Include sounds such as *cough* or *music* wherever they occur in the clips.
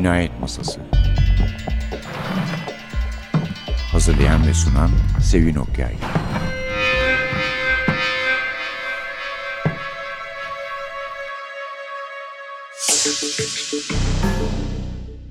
Cinayet Masası. Hazırlayan ve sunan Sevin Okyay.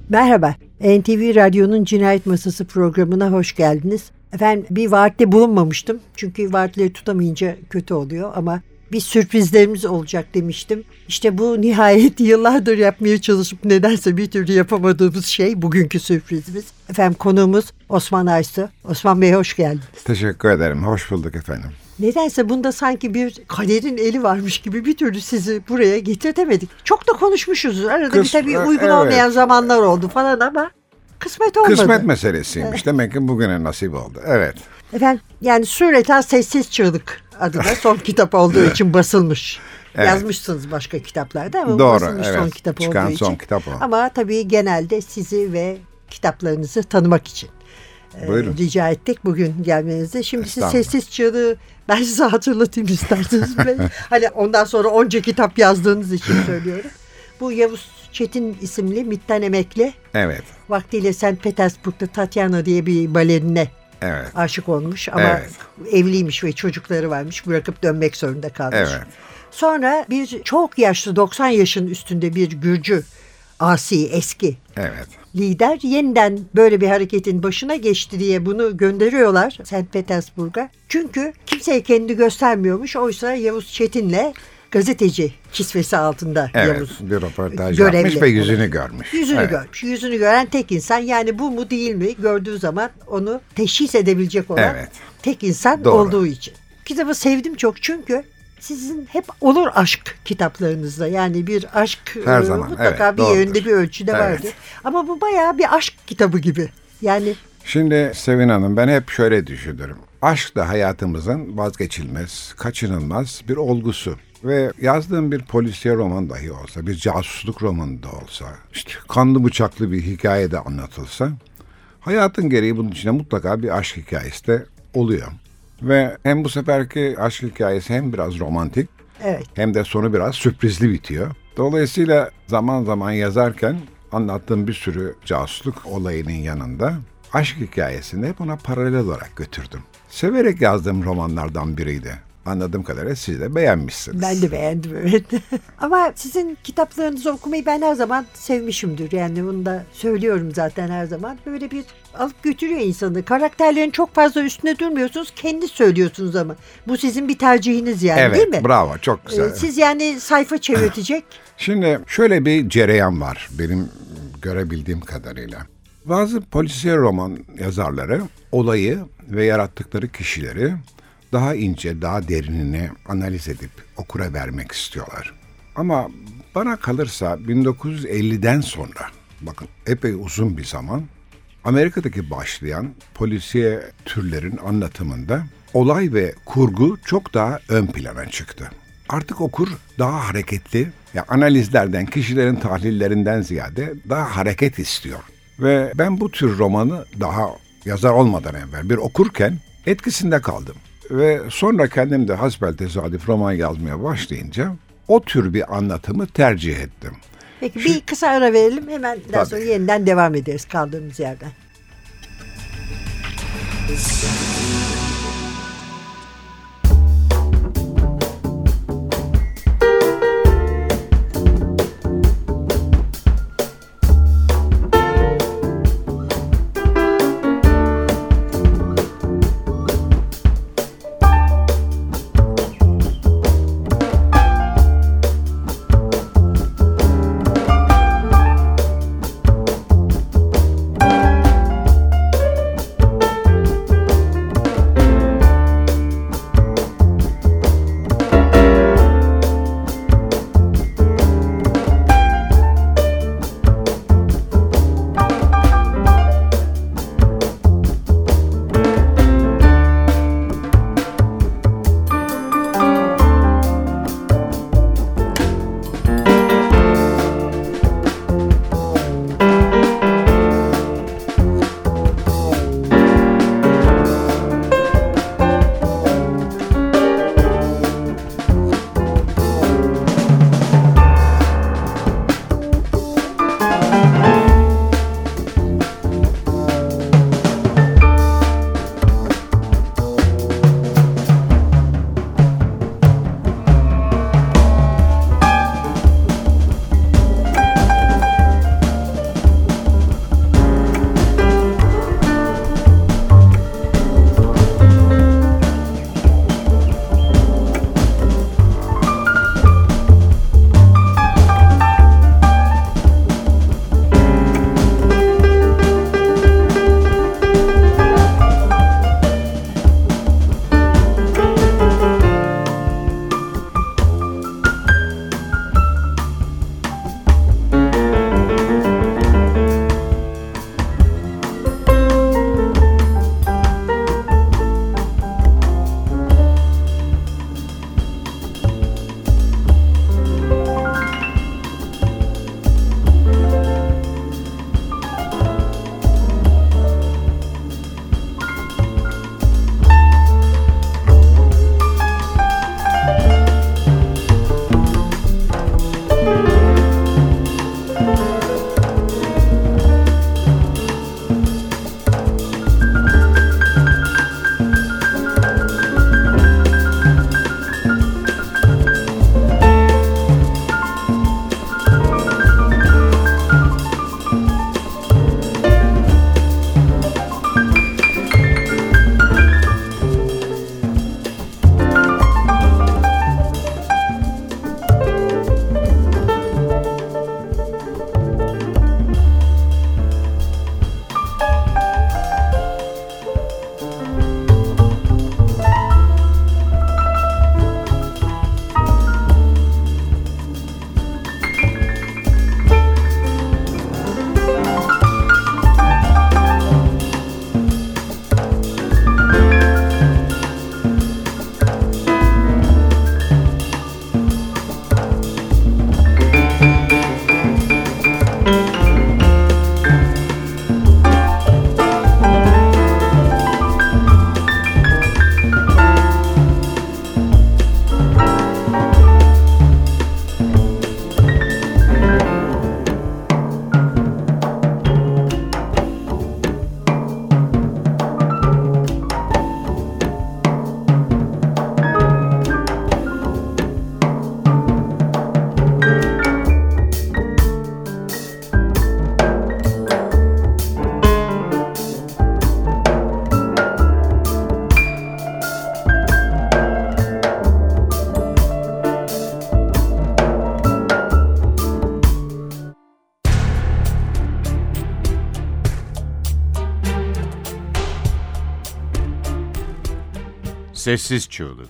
Merhaba, NTV Radyo'nun Cinayet Masası programına hoş geldiniz. Efendim bir vaatte bulunmamıştım. Çünkü vaatleri tutamayınca kötü oluyor ama bir sürprizlerimiz olacak demiştim. İşte bu nihayet *laughs* yıllardır yapmaya çalışıp nedense bir türlü yapamadığımız şey bugünkü sürprizimiz. Efendim konuğumuz Osman Aysu. Osman Bey hoş geldiniz. Teşekkür ederim. Hoş bulduk efendim. Nedense bunda sanki bir kaderin eli varmış gibi bir türlü sizi buraya getirtemedik. Çok da konuşmuşuz. Arada bir Kıs- tabii uygun evet. olmayan zamanlar oldu falan ama kısmet olmadı. Kısmet meselesiymiş. Demek ki bugüne nasip oldu. Evet. Efendim yani sureten sessiz çığlık adına son kitap olduğu için basılmış. Evet. Yazmışsınız başka kitaplarda ama Doğru, basılmış son evet. kitap Çıkan olduğu son için. kitap o. Ama tabii genelde sizi ve kitaplarınızı tanımak için e, Buyurun. rica ettik bugün gelmenizi. Şimdi siz sessiz çığlığı ben size hatırlatayım isterseniz. *laughs* Hani ondan sonra onca kitap yazdığınız için söylüyorum. Bu Yavuz Çetin isimli MİT'ten emekli. Evet. Vaktiyle St. Petersburg'da Tatyana diye bir balerine Evet. aşık olmuş ama Evet. evliymiş ve çocukları varmış. Bırakıp dönmek zorunda kalmış. Evet. Sonra bir çok yaşlı 90 yaşın üstünde bir Gürcü asi eski Evet. lider yeniden böyle bir hareketin başına geçti diye bunu gönderiyorlar St. Petersburg'a. Çünkü kimseye kendi göstermiyormuş. Oysa Yavuz Çetin'le gazeteci kisvesi altında Evet. Yavuz Bir röportaj görevli yapmış ve yüzünü görmüş. Yüzünü evet. görmüş. Yüzünü gören tek insan yani bu mu değil mi gördüğü zaman onu teşhis edebilecek olan Evet. tek insan Doğru. olduğu için. Kitabı sevdim çok çünkü sizin hep olur aşk kitaplarınızda. Yani bir aşk Her e, zaman, mutlaka evet, bir doğrudur. yönde bir ölçüde Evet. vardır. Ama bu bayağı bir aşk kitabı gibi. Yani Şimdi Sevin Hanım ben hep şöyle düşünürüm. Aşk da hayatımızın vazgeçilmez, kaçınılmaz bir olgusu. Ve yazdığım bir polisiye roman dahi olsa, bir casusluk romanı da olsa, işte kanlı bıçaklı bir hikaye de anlatılsa, hayatın gereği bunun içinde mutlaka bir aşk hikayesi de oluyor. Ve hem bu seferki aşk hikayesi hem biraz romantik, evet. hem de sonu biraz sürprizli bitiyor. Dolayısıyla zaman zaman yazarken anlattığım bir sürü casusluk olayının yanında aşk hikayesini hep ona paralel olarak götürdüm. Severek yazdığım romanlardan biriydi. Anladığım kadarıyla siz de beğenmişsiniz. Ben de beğendim evet. *laughs* Ama sizin kitaplarınızı okumayı ben her zaman sevmişimdir. Yani bunu da söylüyorum zaten her zaman. Böyle bir alıp götürüyor insanı. Karakterlerin çok fazla üstüne durmuyorsunuz. Kendi söylüyorsunuz ama. Bu sizin bir tercihiniz yani evet, değil mi? bravo, çok güzel. Ee, Siz yani sayfa çevirtecek. *laughs* Şimdi şöyle bir cereyan var benim görebildiğim kadarıyla. Bazı polisiye roman yazarları olayı ve yarattıkları kişileri daha ince, daha derinine analiz edip okura vermek istiyorlar. Ama bana kalırsa 1950'den sonra, bakın epey uzun bir zaman, Amerika'daki başlayan polisiye türlerin anlatımında olay ve kurgu çok daha ön plana çıktı. Artık okur daha hareketli, ya analizlerden, kişilerin tahlillerinden ziyade daha hareket istiyor. Ve ben bu tür romanı daha yazar olmadan evvel bir okurken etkisinde kaldım. Ve sonra kendim de hasbel tesadüf roman yazmaya başlayınca o tür bir anlatımı tercih ettim. Peki bir kısa ara verelim. Hemen daha Tabii. sonra yeniden devam ederiz kaldığımız yerden. Sessiz çığlık.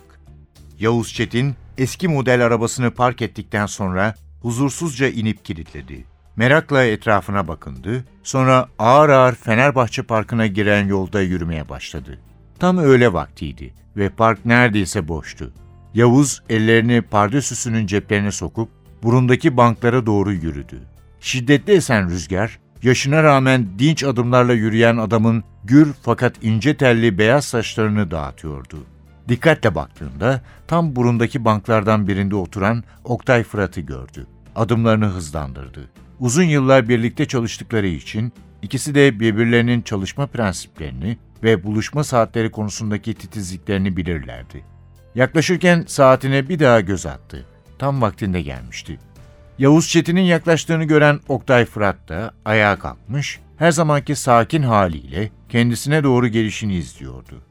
Yavuz Çetin eski model arabasını park ettikten sonra huzursuzca inip kilitledi. Merakla etrafına bakındı, sonra ağır ağır Fenerbahçe Parkı'na giren yolda yürümeye başladı. Tam öğle vaktiydi ve park neredeyse boştu. Yavuz ellerini pardesüsünün ceplerine sokup burundaki banklara doğru yürüdü. Şiddetli esen rüzgar, yaşına rağmen dinç adımlarla yürüyen adamın gür fakat ince telli beyaz saçlarını dağıtıyordu. Dikkatle baktığında tam burundaki banklardan birinde oturan Oktay Fırat'ı gördü. Adımlarını hızlandırdı. Uzun yıllar birlikte çalıştıkları için ikisi de birbirlerinin çalışma prensiplerini ve buluşma saatleri konusundaki titizliklerini bilirlerdi. Yaklaşırken saatine bir daha göz attı. Tam vaktinde gelmişti. Yavuz Çetin'in yaklaştığını gören Oktay Fırat da ayağa kalkmış, her zamanki sakin haliyle kendisine doğru gelişini izliyordu.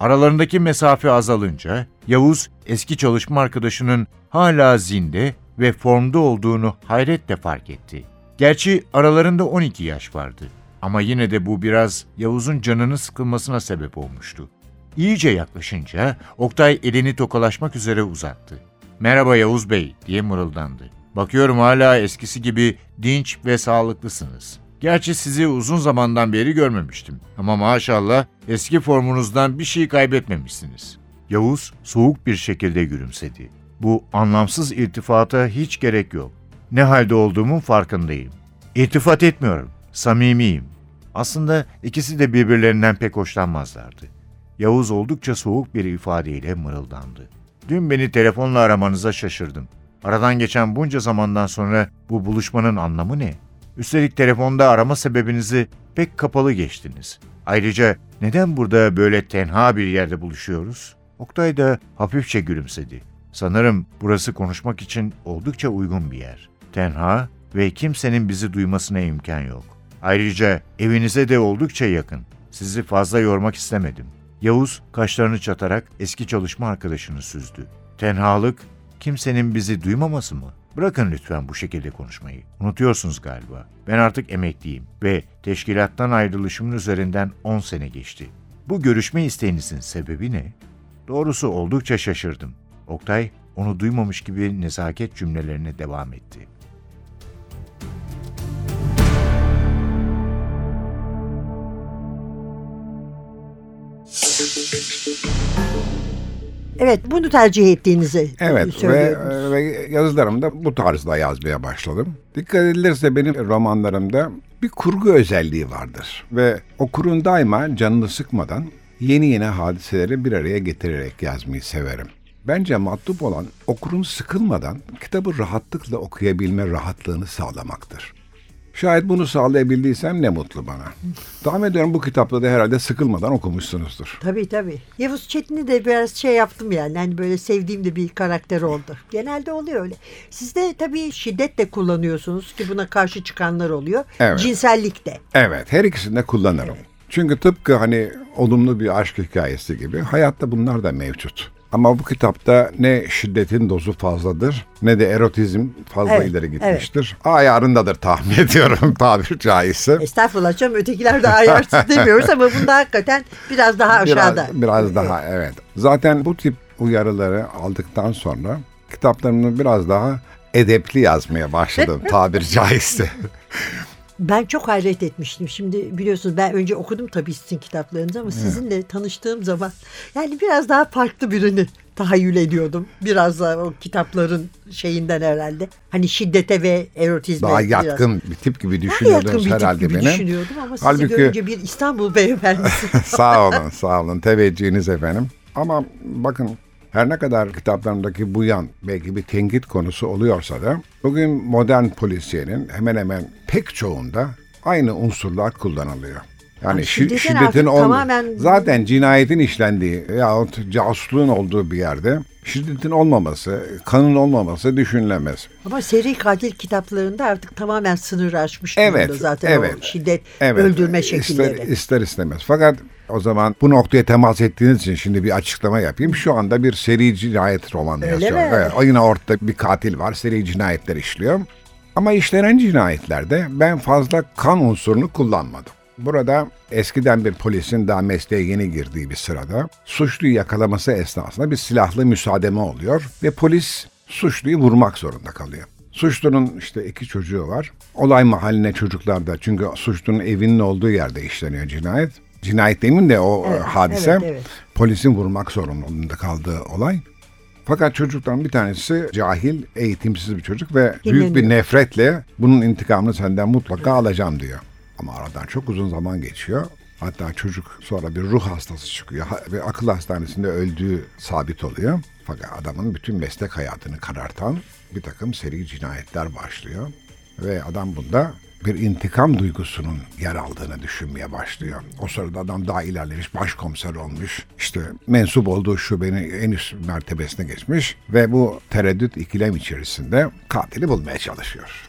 Aralarındaki mesafe azalınca Yavuz eski çalışma arkadaşının hala zinde ve formda olduğunu hayretle fark etti. Gerçi aralarında 12 yaş vardı ama yine de bu biraz Yavuz'un canını sıkılmasına sebep olmuştu. İyice yaklaşınca Oktay elini tokalaşmak üzere uzattı. ''Merhaba Yavuz Bey'' diye mırıldandı. ''Bakıyorum hala eskisi gibi dinç ve sağlıklısınız. Gerçi sizi uzun zamandan beri görmemiştim ama maşallah eski formunuzdan bir şey kaybetmemişsiniz.'' Yavuz soğuk bir şekilde gülümsedi. Bu anlamsız iltifata hiç gerek yok. Ne halde olduğumun farkındayım. İltifat etmiyorum, samimiyim. Aslında ikisi de birbirlerinden pek hoşlanmazlardı. Yavuz oldukça soğuk bir ifadeyle mırıldandı. Dün beni telefonla aramanıza şaşırdım. Aradan geçen bunca zamandan sonra bu buluşmanın anlamı ne? Üstelik telefonda arama sebebinizi pek kapalı geçtiniz. Ayrıca neden burada böyle tenha bir yerde buluşuyoruz? Oktay da hafifçe gülümsedi. Sanırım burası konuşmak için oldukça uygun bir yer. Tenha ve kimsenin bizi duymasına imkan yok. Ayrıca evinize de oldukça yakın. Sizi fazla yormak istemedim. Yavuz kaşlarını çatarak eski çalışma arkadaşını süzdü. Tenhalık kimsenin bizi duymaması mı? Bırakın lütfen bu şekilde konuşmayı. Unutuyorsunuz galiba. Ben artık emekliyim ve teşkilattan ayrılışımın üzerinden 10 sene geçti. Bu görüşme isteğinizin sebebi ne? Doğrusu oldukça şaşırdım. Oktay onu duymamış gibi nezaket cümlelerine devam etti. Evet bunu tercih ettiğinizi Evet ve, söylüyordunuz. ve yazılarımda bu tarzda yazmaya başladım. Dikkat edilirse benim romanlarımda bir kurgu özelliği vardır. Ve okurun daima canını sıkmadan yeni yeni hadiseleri bir araya getirerek yazmayı severim. Bence matlup olan okurun sıkılmadan kitabı rahatlıkla okuyabilme rahatlığını sağlamaktır. Şayet bunu sağlayabildiysem ne mutlu bana. Tahmin ediyorum bu kitapta da herhalde sıkılmadan okumuşsunuzdur. Tabii tabii. Yavuz Çetin'i de biraz şey yaptım yani. Hani böyle sevdiğim de bir karakter oldu. Genelde oluyor öyle. Siz de tabii şiddet de kullanıyorsunuz ki buna karşı çıkanlar oluyor. Evet. Cinsellik de. Evet, her ikisini de kullanırım. Çünkü tıpkı hani olumlu bir aşk hikayesi gibi hayatta bunlar da mevcut. Ama bu kitapta ne şiddetin dozu fazladır ne de erotizm fazla Evet, ileri gitmiştir. Ayarındadır tahmin *laughs* ediyorum tabir caizse. Estağfurullah canım ötekiler de ayarsız *laughs* demiyoruz ama bunda hakikaten biraz daha aşağıda. Biraz, biraz daha evet. Zaten bu tip uyarıları aldıktan sonra kitaplarımı biraz daha edepli yazmaya başladım *laughs* tabir caizse. Ben çok hayret etmiştim. Şimdi biliyorsunuz ben önce okudum tabii sizin kitaplarınızı ama sizinle tanıştığım zaman yani biraz daha farklı birini tahayyül ediyordum. Biraz daha o kitapların şeyinden herhalde. Hani şiddete ve erotizme. Daha biraz. yatkın bir tip gibi Daha yakın düşünüyordunuz bir tip herhalde gibi beni. düşünüyordum ama sizi Halbuki- görünce bir İstanbul beyefendisi. *laughs* sağ olun, sağ olun. Teveccühünüz efendim. Ama bakın her ne kadar kitaplarımdaki bu yan belki bir tenkit konusu oluyorsa da bugün modern polisiyenin hemen hemen pek çoğunda aynı unsurlar kullanılıyor. Yani Ay, şi- şiddetin olma- tamamen- zaten cinayetin işlendiği yahut casusluğun olduğu bir yerde şiddetin olmaması, kanın olmaması düşünülemez. ama seri katil kitaplarında artık tamamen sınırı aşmış Evet, durumda zaten evet. o şiddet, Evet, öldürme ister- şekilleri. ister istemez. Fakat o zaman bu noktaya temas ettiğiniz için şimdi bir açıklama yapayım. Şu anda bir seri cinayet romanı Öyle yazıyorum. mi? Evet, o yine ortada bir katil var. Seri cinayetler işliyor. Ama işlenen cinayetlerde ben fazla kan unsurunu kullanmadım. Burada eskiden bir polisin daha mesleğe yeni girdiği bir sırada suçluyu yakalaması esnasında bir silahlı müsaademe oluyor ve polis suçluyu vurmak zorunda kalıyor. Suçlunun işte iki çocuğu var. Olay mahalline çocuklar da çünkü suçlunun evinin olduğu yerde işleniyor cinayet. Cinayet demin de o Evet, hadise evet, evet. polisin vurmak zorunda kaldığı olay. Fakat çocuktan bir tanesi cahil, eğitimsiz bir çocuk ve büyük bir nefretle bunun intikamını senden mutlaka alacağım diyor. Ama aradan çok uzun zaman geçiyor. Hatta çocuk sonra bir ruh hastası çıkıyor ve akıl hastanesinde öldüğü sabit oluyor. Fakat adamın bütün meslek hayatını karartan bir takım seri cinayetler başlıyor. Ve adam bunda bir intikam duygusunun yer aldığını düşünmeye başlıyor. O sırada adam daha ilerlemiş, başkomiser olmuş. İşte mensup olduğu şubenin en üst mertebesine geçmiş ve bu tereddüt ikilem içerisinde katili bulmaya çalışıyor.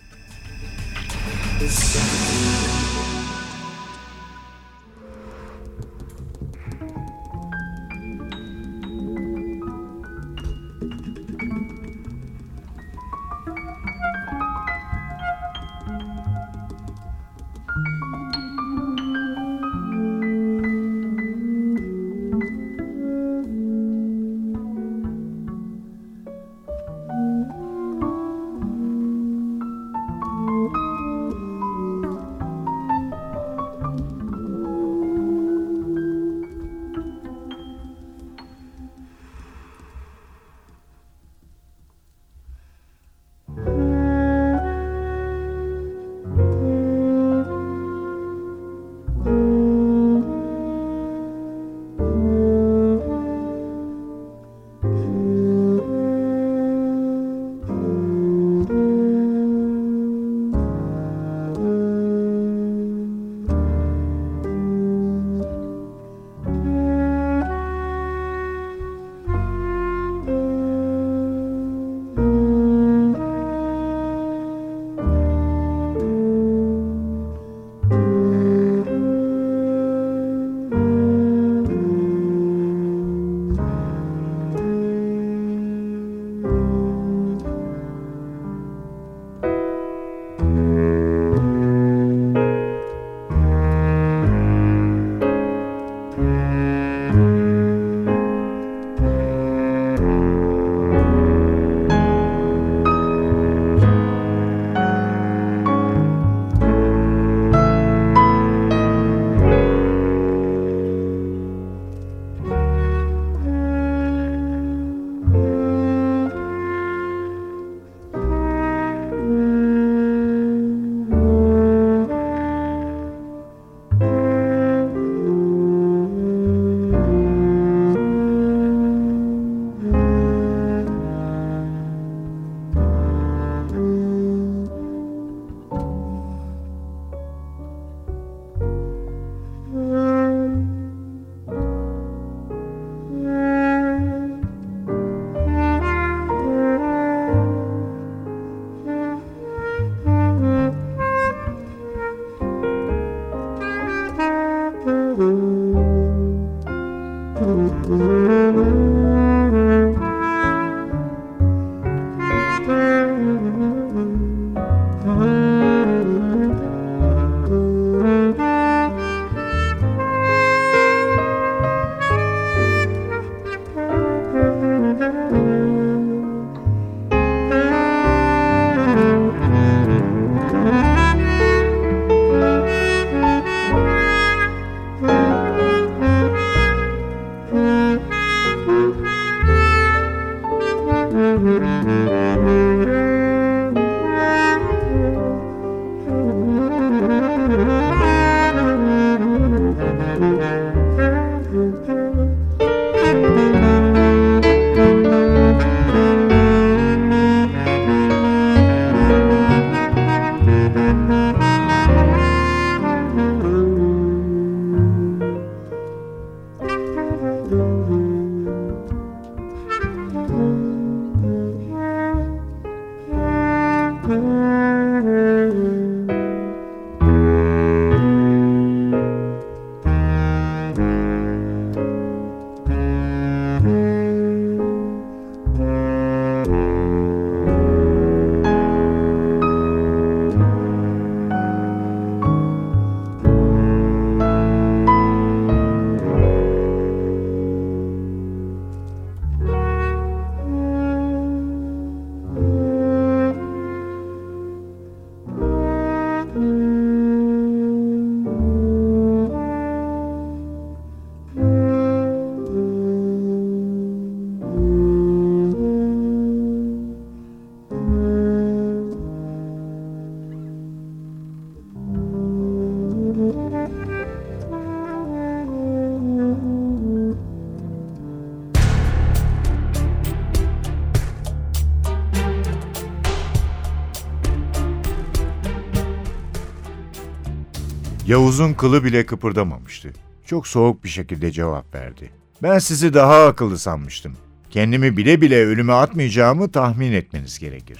Yavuz'un kılı bile kıpırdamamıştı. Çok soğuk bir şekilde cevap verdi. Ben sizi daha akıllı sanmıştım. Kendimi bile bile ölüme atmayacağımı tahmin etmeniz gerekir.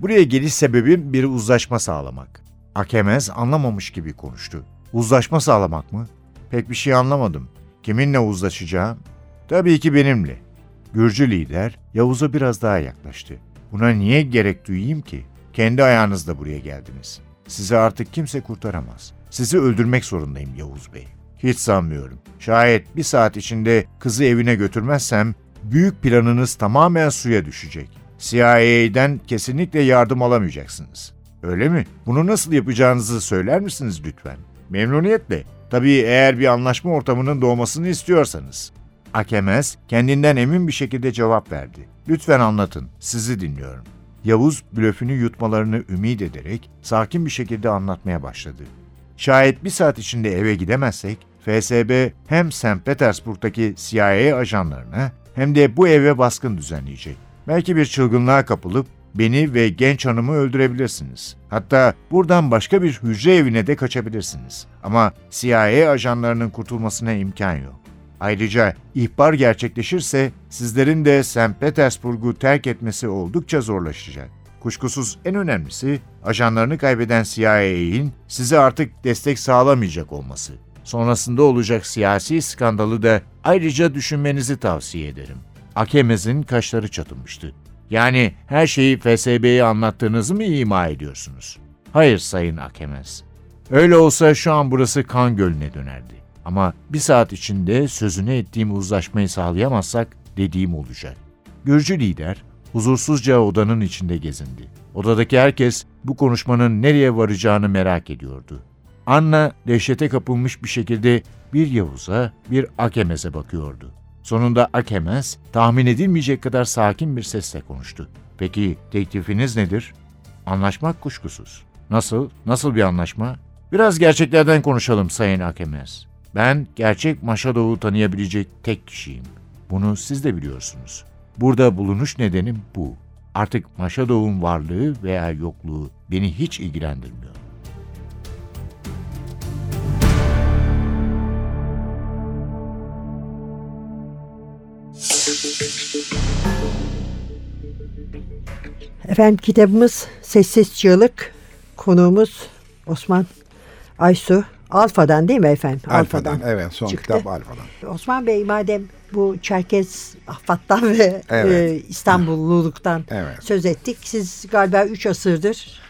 Buraya geliş sebebim bir uzlaşma sağlamak. Akemez anlamamış gibi konuştu. Uzlaşma sağlamak mı? Pek bir şey anlamadım. Kiminle uzlaşacağım? Tabii ki benimle. Gürcü lider Yavuz'a biraz daha yaklaştı. Buna niye gerek duyayım ki? Kendi ayağınızla buraya geldiniz. Sizi artık kimse kurtaramaz. Sizi öldürmek zorundayım Yavuz Bey. Hiç sanmıyorum. Şayet bir saat içinde kızı evine götürmezsem büyük planınız tamamen suya düşecek. CIA'den kesinlikle yardım alamayacaksınız. Öyle mi? Bunu nasıl yapacağınızı söyler misiniz lütfen? Memnuniyetle. Tabii eğer bir anlaşma ortamının doğmasını istiyorsanız. Akemez kendinden emin bir şekilde cevap verdi. Lütfen anlatın, sizi dinliyorum. Yavuz blöfünü yutmalarını ümit ederek sakin bir şekilde anlatmaya başladı. Şayet bir saat içinde eve gidemezsek, FSB hem St. Petersburg'daki CIA ajanlarına hem de bu eve baskın düzenleyecek. Belki bir çılgınlığa kapılıp beni ve genç hanımı öldürebilirsiniz. Hatta buradan başka bir hücre evine de kaçabilirsiniz. Ama CIA ajanlarının kurtulmasına imkan yok. Ayrıca ihbar gerçekleşirse sizlerin de St. Petersburg'u terk etmesi oldukça zorlaşacak. Kuşkusuz en önemlisi ajanlarını kaybeden CIA'in size artık destek sağlamayacak olması. Sonrasında olacak siyasi skandalı da ayrıca düşünmenizi tavsiye ederim. Akemez'in kaşları çatılmıştı. Yani her şeyi FSB'ye anlattığınızı mı ima ediyorsunuz? Hayır Sayın Akemez. Öyle olsa şu an burası kan gölüne dönerdi. Ama bir saat içinde sözünü ettiğim uzlaşmayı sağlayamazsak dediğim olacak. Gürcü lider huzursuzca odanın içinde gezindi. Odadaki herkes bu konuşmanın nereye varacağını merak ediyordu. Anna dehşete kapılmış bir şekilde bir Yavuz'a bir Akemez'e bakıyordu. Sonunda Akemez tahmin edilmeyecek kadar sakin bir sesle konuştu. Peki teklifiniz nedir? Anlaşmak kuşkusuz. Nasıl? Nasıl bir anlaşma? Biraz gerçeklerden konuşalım Sayın Akemez. Ben gerçek Maşadov'u tanıyabilecek tek kişiyim. Bunu siz de biliyorsunuz. Burada bulunuş nedenim bu. Artık Maşadov'un varlığı veya yokluğu beni hiç ilgilendirmiyor. Efendim kitabımız Sessiz Çığlık. Konuğumuz Osman Aysu. Alfa'dan değil mi efendim? Alfa'dan, evet son çıktı. kitap Alfa'dan. Osman Bey madem bu Çerkez Affat'tan ve Evet. e, İstanbulluluktan *laughs* Evet. söz ettik. Siz galiba 3 asırdır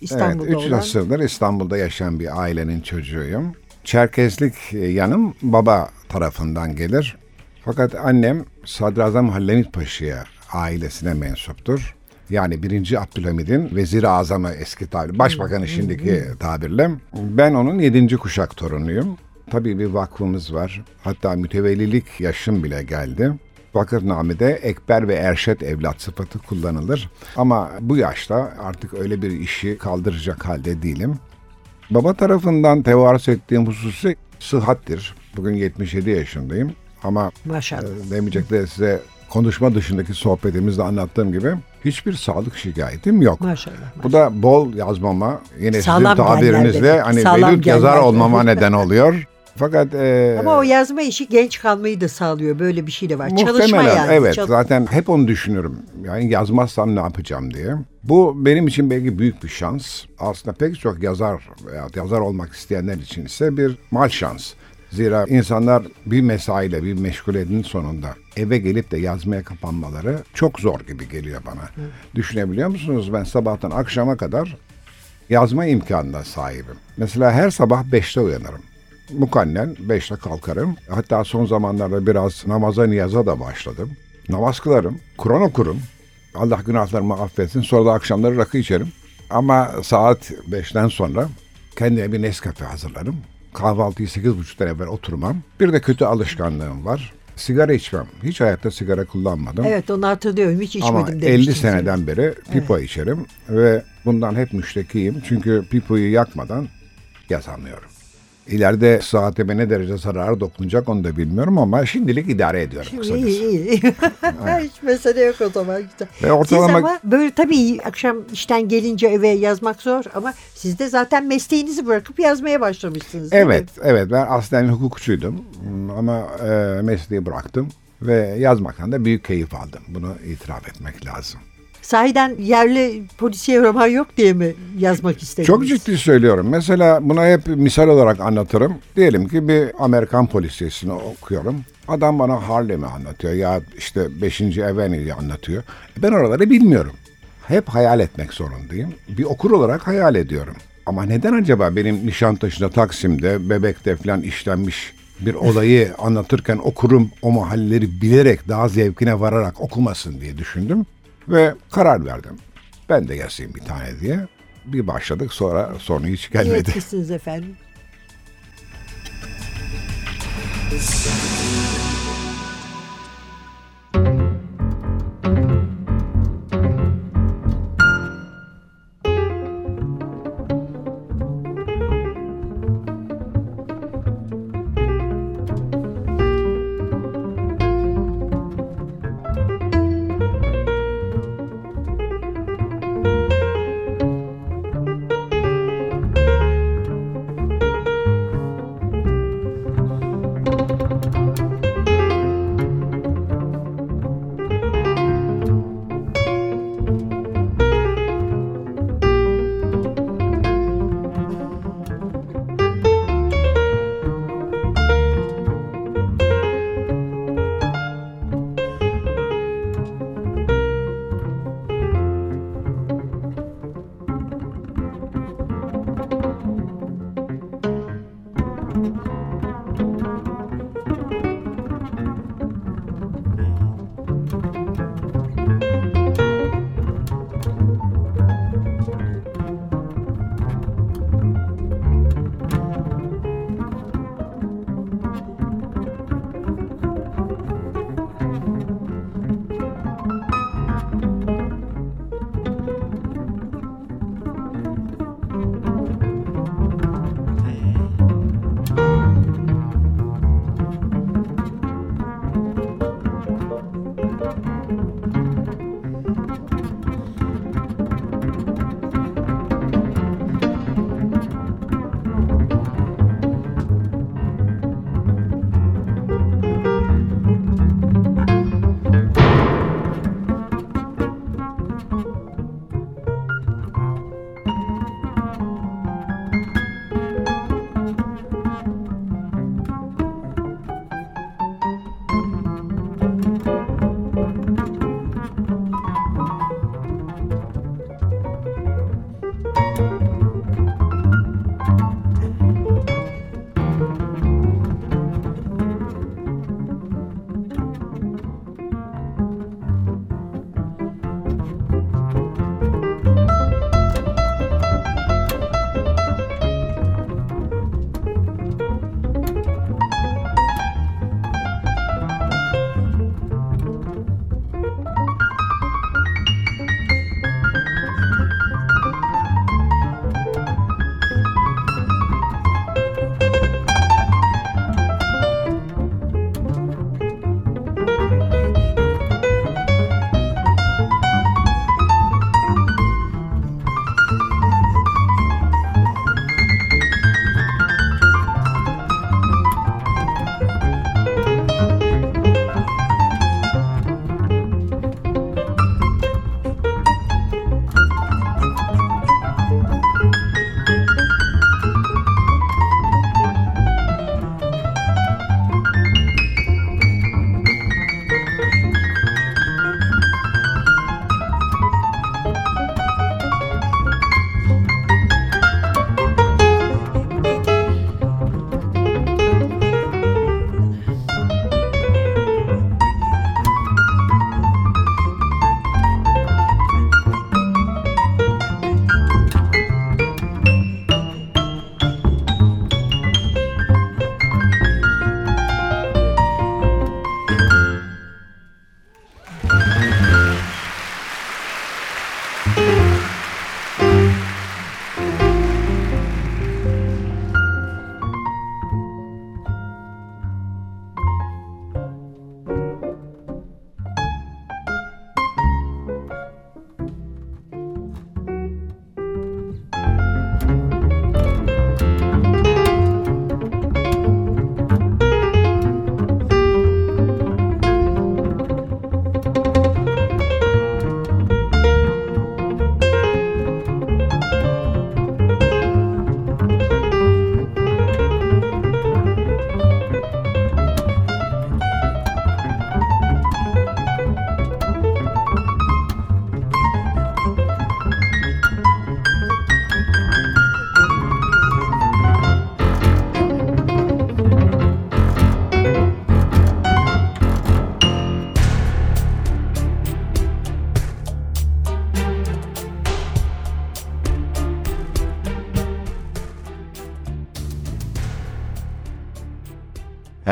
İstanbul'da evet, üç olan. asırdır İstanbul'da yaşayan bir ailenin çocuğuyum. Çerkezlik e, yanım baba tarafından gelir. Fakat annem Sadrazam Hallemit Paşa'ya ailesine mensuptur. Yani 1. Abdülhamid'in vezir azamı eski tabir, başbakanı şimdiki tabirle. Ben onun 7. kuşak torunuyum. Tabii bir vakfımız var. Hatta mütevellilik yaşım bile geldi. Vakıfname'de ekber ve erşet evlat sıfatı kullanılır. Ama bu yaşta artık öyle bir işi kaldıracak halde değilim. Baba tarafından tevarüs ettiğim hususi sıhhattir. Bugün 77 yaşındayım. Ama Maşallah. e, demeyecek de size konuşma dışındaki sohbetimizde anlattığım gibi hiçbir sağlık şikayetim yok. Maşallah. Bu da bol yazmama, yine sizin Sağlam genler tabirinizle hani velut yazar olmama neden oluyor. *laughs* Fakat e, Ama o yazma işi genç kalmayı da sağlıyor. Böyle bir şey de var. Muhtemelen Çalışma yani. evet Çal- zaten hep onu düşünürüm. Yani yazmazsam ne yapacağım diye. Bu benim için belki büyük bir şans. Aslında pek çok yazar veya yazar olmak isteyenler için ise bir mal şans. Zira insanlar bir mesaiyle bir meşguletin sonunda eve gelip de yazmaya kapanmaları çok zor gibi geliyor bana. Düşünebiliyor musunuz? Ben sabahtan akşama kadar yazma imkanına sahibim. Mesela her sabah 5'te uyanırım. Mukannen 5'te kalkarım. Hatta son zamanlarda biraz namaza niyaza da başladım. Namaz kılarım, Kur'an okurum. Allah günahlarımı affetsin. Sonra da akşamları rakı içerim. Ama saat 5'ten sonra kendime bir Nescafe hazırlarım. Kahvaltıyı 8.30'dan evvel oturmam. Bir de kötü alışkanlığım var. Sigara içmem. Hiç hayatta sigara kullanmadım. Evet onu hatırlıyorum. Hiç içmedim Ama demiştiniz. 50 seneden beri pipo içerim ve bundan hep müştekiyim. Çünkü pipoyu yakmadan yazamıyorum. İleride saatime ne derece zararı dokunacak onu da bilmiyorum ama şimdilik idare ediyorum. Şimdi kısacası. iyi iyi. *laughs* Hiç mesele yok o zaman. Güzel. Ve ortalama- Siz ama böyle tabii akşam işten gelince eve yazmak zor ama siz de zaten mesleğinizi bırakıp yazmaya başlamışsınız. Evet, evet ben aslen hukukçuydum ama e, mesleği bıraktım ve yazmaktan da büyük keyif aldım. Bunu itiraf etmek lazım. Sahiden yerli polisiye roman yok diye mi yazmak istediniz? Çok ciddi söylüyorum. Mesela buna hep misal olarak anlatırım. Diyelim ki bir Amerikan polisiyesini okuyorum. Adam bana Harlem'i anlatıyor ya işte 5. Avenue'yi anlatıyor. Ben oraları bilmiyorum. Hep hayal etmek zorundayım. Bir okur olarak hayal ediyorum. Ama neden acaba benim Nişantaşı'nda, Taksim'de, Bebek'te falan işlenmiş bir olayı anlatırken okurum o mahalleleri bilerek daha zevkine vararak okumasın diye düşündüm. Ve karar verdim. Ben de yazayım bir tane diye. Bir başladık sonra sonu hiç İyi gelmedi. etmişsiniz efendim. *laughs*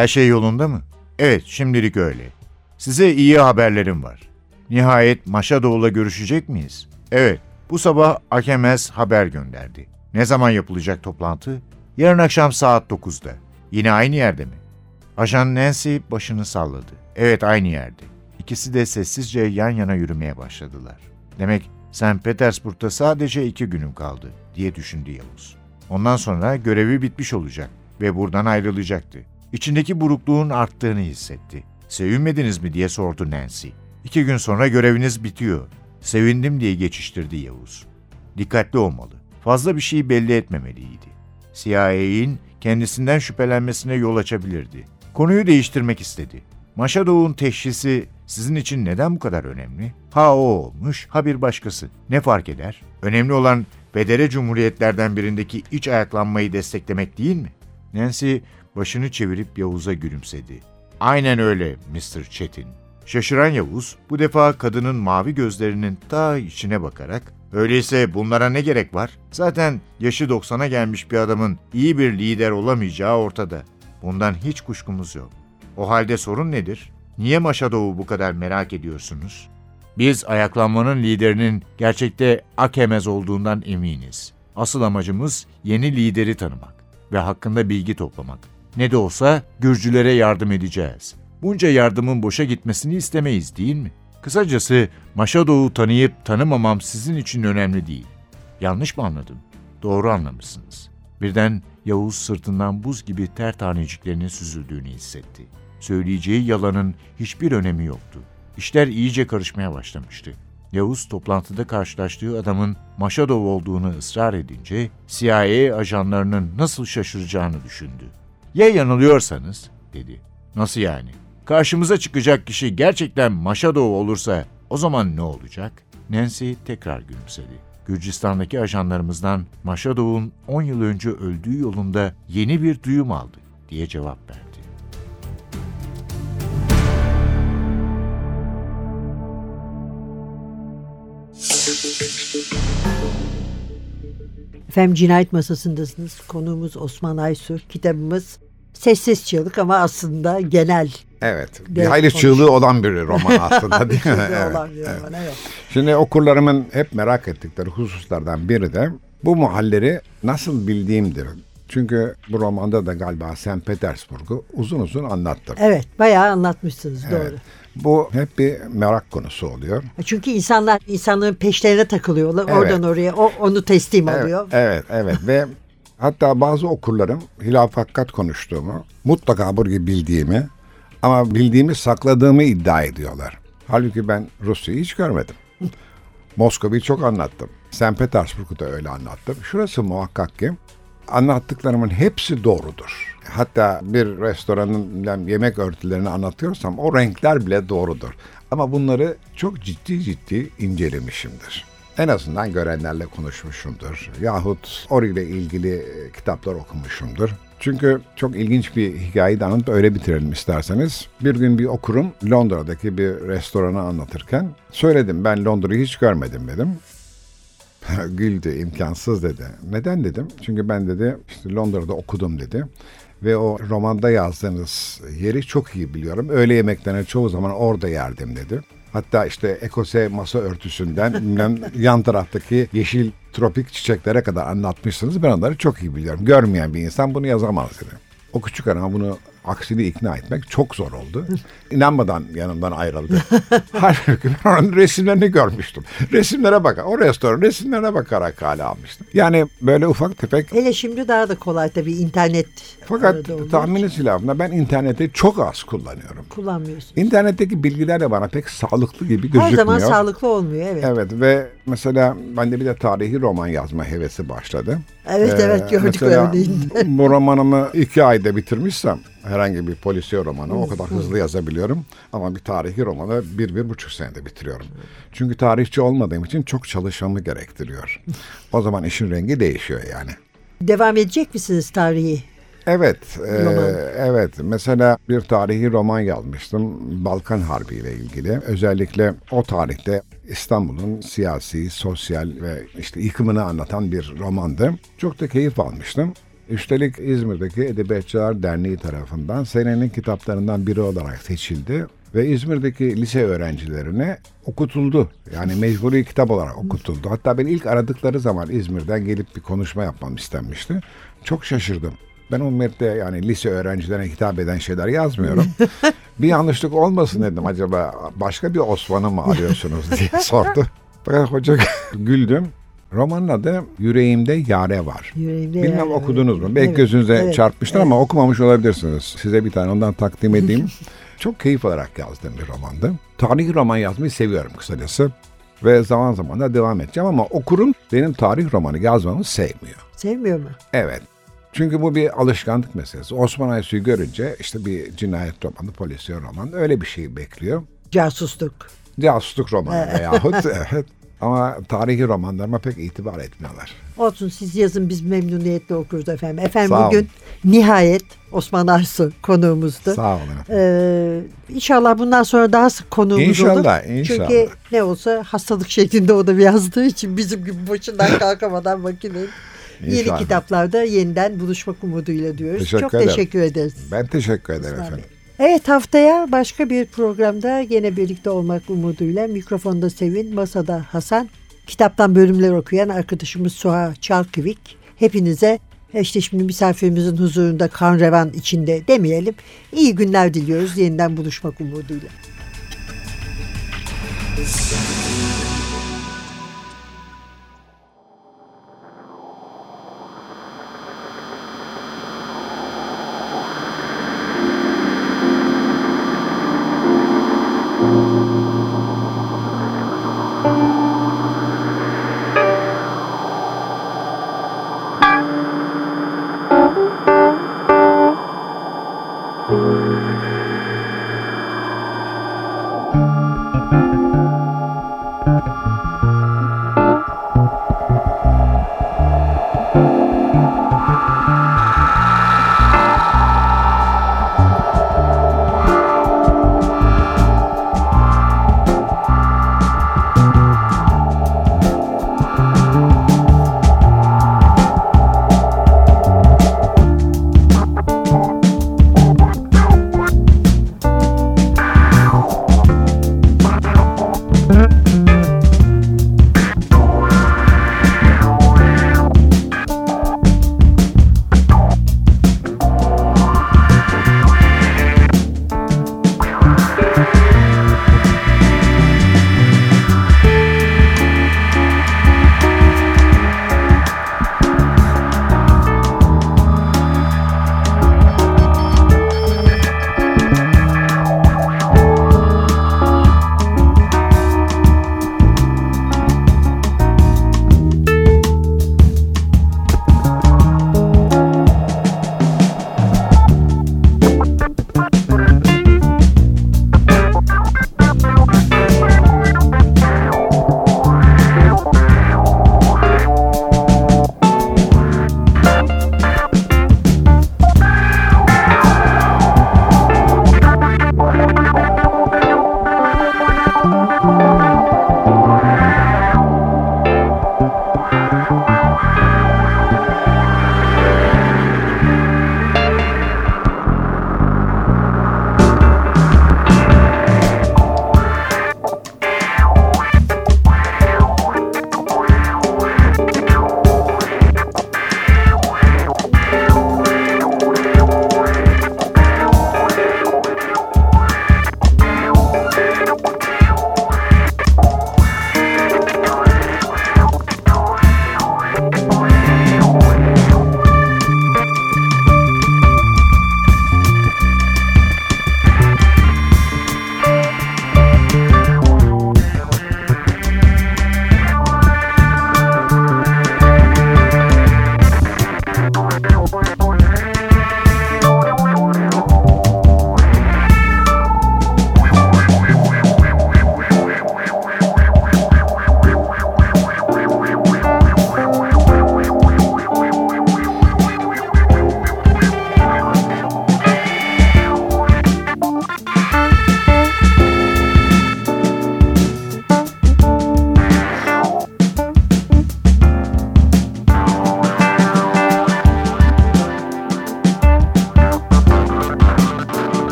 Her şey yolunda mı? Evet, şimdilik öyle. Size iyi haberlerim var. Nihayet Maşadoğlu'la görüşecek miyiz? Evet, bu sabah Akemez haber gönderdi. Ne zaman yapılacak toplantı? Yarın akşam saat 9'da. Yine aynı yerde mi? Ajan Nancy başını salladı. Evet aynı yerde. İkisi de sessizce yan yana yürümeye başladılar. Demek St. Petersburg'da sadece iki günüm kaldı diye düşündü Yavuz. Ondan sonra görevi bitmiş olacak ve buradan ayrılacaktı. İçindeki burukluğun arttığını hissetti. Sevinmediniz mi diye sordu Nancy. İki gün sonra göreviniz bitiyor. Sevindim diye geçiştirdi Yavuz. Dikkatli olmalı. Fazla bir şey belli etmemeliydi. CIA'in kendisinden şüphelenmesine yol açabilirdi. Konuyu değiştirmek istedi. Maşadov'un teşhisi sizin için neden bu kadar önemli? Ha o olmuş, ha bir başkası. Ne fark eder? Önemli olan Federe Cumhuriyetlerden birindeki iç ayaklanmayı desteklemek değil mi? Nancy başını çevirip Yavuz'a gülümsedi. Aynen öyle Mr. Çetin. Şaşıran Yavuz bu defa kadının mavi gözlerinin ta içine bakarak öyleyse bunlara ne gerek var? Zaten yaşı 90'a gelmiş bir adamın iyi bir lider olamayacağı ortada. Bundan hiç kuşkumuz yok. O halde sorun nedir? Niye Maşadov'u bu kadar merak ediyorsunuz? Biz ayaklanmanın liderinin gerçekte Akemez olduğundan eminiz. Asıl amacımız yeni lideri tanımak ve hakkında bilgi toplamak. Ne de olsa Gürcülere yardım edeceğiz. Bunca yardımın boşa gitmesini istemeyiz değil mi? Kısacası Maşadov'u tanıyıp tanımamam sizin için önemli değil. Yanlış mı anladım? Doğru anlamışsınız. Birden Yavuz sırtından buz gibi ter taneciklerinin süzüldüğünü hissetti. Söyleyeceği yalanın hiçbir önemi yoktu. İşler iyice karışmaya başlamıştı. Yavuz toplantıda karşılaştığı adamın Maşadov olduğunu ısrar edince CIA ajanlarının nasıl şaşıracağını düşündü. Ya yanılıyorsanız dedi. Nasıl yani? Karşımıza çıkacak kişi gerçekten Maşadov olursa o zaman ne olacak? Nancy tekrar gülümsedi. Gürcistan'daki ajanlarımızdan Maşadov'un 10 yıl önce öldüğü yolunda yeni bir duyum aldı diye cevap verdi. Efendim cinayet masasındasınız. Konuğumuz Osman Aysu. Kitabımız sessiz çığlık ama aslında genel. Evet. Bir hayli çığlığı olan bir roman aslında *laughs* değil mi? Evet. bir roman, evet. Şimdi okurlarımın hep merak ettikleri hususlardan biri de bu mahalleri nasıl bildiğimdir. Çünkü bu romanda da galiba St. Petersburg'u uzun uzun anlattım. Evet, bayağı anlatmışsınız doğru. Bu hep bir merak konusu oluyor. Çünkü insanlar insanların peşlerine takılıyorlar. Evet. Oradan oraya o onu teslim alıyor. Evet, evet ve *laughs* hatta bazı okurlarım hilaf hakikat konuştuğumu, mutlaka burayı bildiğimi ama bildiğimi sakladığımı iddia ediyorlar. Halbuki ben Rusya'yı hiç görmedim. *laughs* Moskova'yı çok anlattım. St. Petersburg'u da öyle anlattım. Şurası muhakkak ki anlattıklarımın hepsi doğrudur. Hatta bir restoranın yemek örtülerini anlatıyorsam o renkler bile doğrudur. Ama bunları çok ciddi ciddi incelemişimdir. En azından görenlerle konuşmuşumdur. Yahut orayla ilgili e, kitaplar okumuşumdur. Çünkü çok ilginç bir hikayeyi de anlatıp öyle bitirelim isterseniz. Bir gün bir okurum Londra'daki bir restoranı anlatırken söyledim ben Londra'yı hiç görmedim dedim. *laughs* Güldü imkansız dedi. Neden dedim? Çünkü ben dedi işte Londra'da okudum dedi. Ve o romanda yazdığınız yeri çok iyi biliyorum. Öğle yemeklerini çoğu zaman orada yerdim dedi. Hatta işte ekose masa örtüsünden *laughs* yan taraftaki yeşil tropik çiçeklere kadar anlatmışsınız. Ben onları çok iyi biliyorum. Görmeyen bir insan bunu yazamaz dedi. O küçük adama bunu aksini ikna etmek çok zor oldu. İnanmadan yanımdan ayrıldı. *laughs* Halbuki ben onun resimlerini görmüştüm. Resimlere bak, o restoran resimlerine bakarak hala almıştım. Yani böyle ufak tefek Hele şimdi daha da kolay tabii internet fakat tahmini için silahında ben interneti çok az kullanıyorum. kullanmıyorsun. İnternetteki bilgiler de bana pek sağlıklı gibi gözükmüyor. Her zaman sağlıklı olmuyor evet. Evet Evet ve mesela bende bir de tarihi roman yazma hevesi başladı. evet, Ee, gördük mesela örneğinde. bu romanımı iki ayda bitirmişsem herhangi bir polisiye romanı o kadar hızlı yazabiliyorum. Ama bir tarihi romanı bir, bir buçuk senede bitiriyorum. Çünkü tarihçi olmadığım için çok çalışmamı gerektiriyor. O zaman işin rengi değişiyor yani. Devam edecek misiniz tarihi? Evet, e, evet. Mesela bir tarihi roman yazmıştım Balkan Harbi ile ilgili. Özellikle o tarihte İstanbul'un siyasi, sosyal ve işte yıkımını anlatan bir romandı. Çok da keyif almıştım. Üstelik İzmir'deki Edebiyatçılar Derneği tarafından senenin kitaplarından biri olarak seçildi ve İzmir'deki lise öğrencilerine okutuldu. Yani mecburi kitap olarak okutuldu. Hatta ben ilk aradıkları zaman İzmir'den gelip bir konuşma yapmam istenmişti. Çok şaşırdım. Ben metne yani lise öğrencilerine hitap eden şeyler yazmıyorum. *laughs* bir yanlışlık olmasın dedim acaba başka bir Osman'ı mı arıyorsunuz diye *laughs* sordu. Fakat hoca güldüm. Romanın adı Yüreğimde Yare Var. Yüreğimde Bilmem yani. okudunuz mu? Belki Evet, gözünüze evet, çarpmıştır evet. ama okumamış olabilirsiniz. Size bir tane ondan takdim edeyim. *laughs* Çok keyif alarak yazdığım bir romandı. Tarihi roman yazmayı seviyorum kısacası. Ve zaman zaman da devam edeceğim ama okurum benim tarih romanı yazmamı sevmiyor. Sevmiyor mu? Evet. Çünkü bu bir alışkanlık meselesi. Osman Aysu'yu görünce işte bir cinayet romanı, polisiye roman öyle bir şey bekliyor. Casusluk. Casusluk romanı veyahut *laughs* evet. Ama tarihi romanlarıma pek itibar etmiyorlar. Olsun siz yazın biz memnuniyetle okuruz efendim. Efendim Sağ bugün olun. nihayet Osman Arsu konuğumuzdu. Sağ olun efendim. Ee, inşallah bundan sonra daha sık konuğumuz İnşallah, olur. inşallah. Çünkü ne olsa hastalık şeklinde o da yazdığı için bizim gibi başından *laughs* kalkamadan makinenin yeni kitaplarda yeniden buluşmak umuduyla diyoruz. Teşekkür Çok ederim. teşekkür ederiz. Ben teşekkür ederim Osman efendim. Bey. Evet haftaya başka bir programda gene birlikte olmak umuduyla mikrofonda Sevin, masada Hasan, kitaptan bölümler okuyan arkadaşımız Suha Çalkıvik. Hepinize işte şimdi misafirimizin huzurunda kan revan içinde demeyelim. İyi günler diliyoruz yeniden buluşmak umuduyla. Cinayet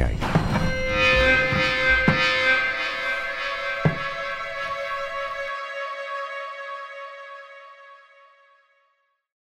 Hazırlayan ve sunan Sevin Okyay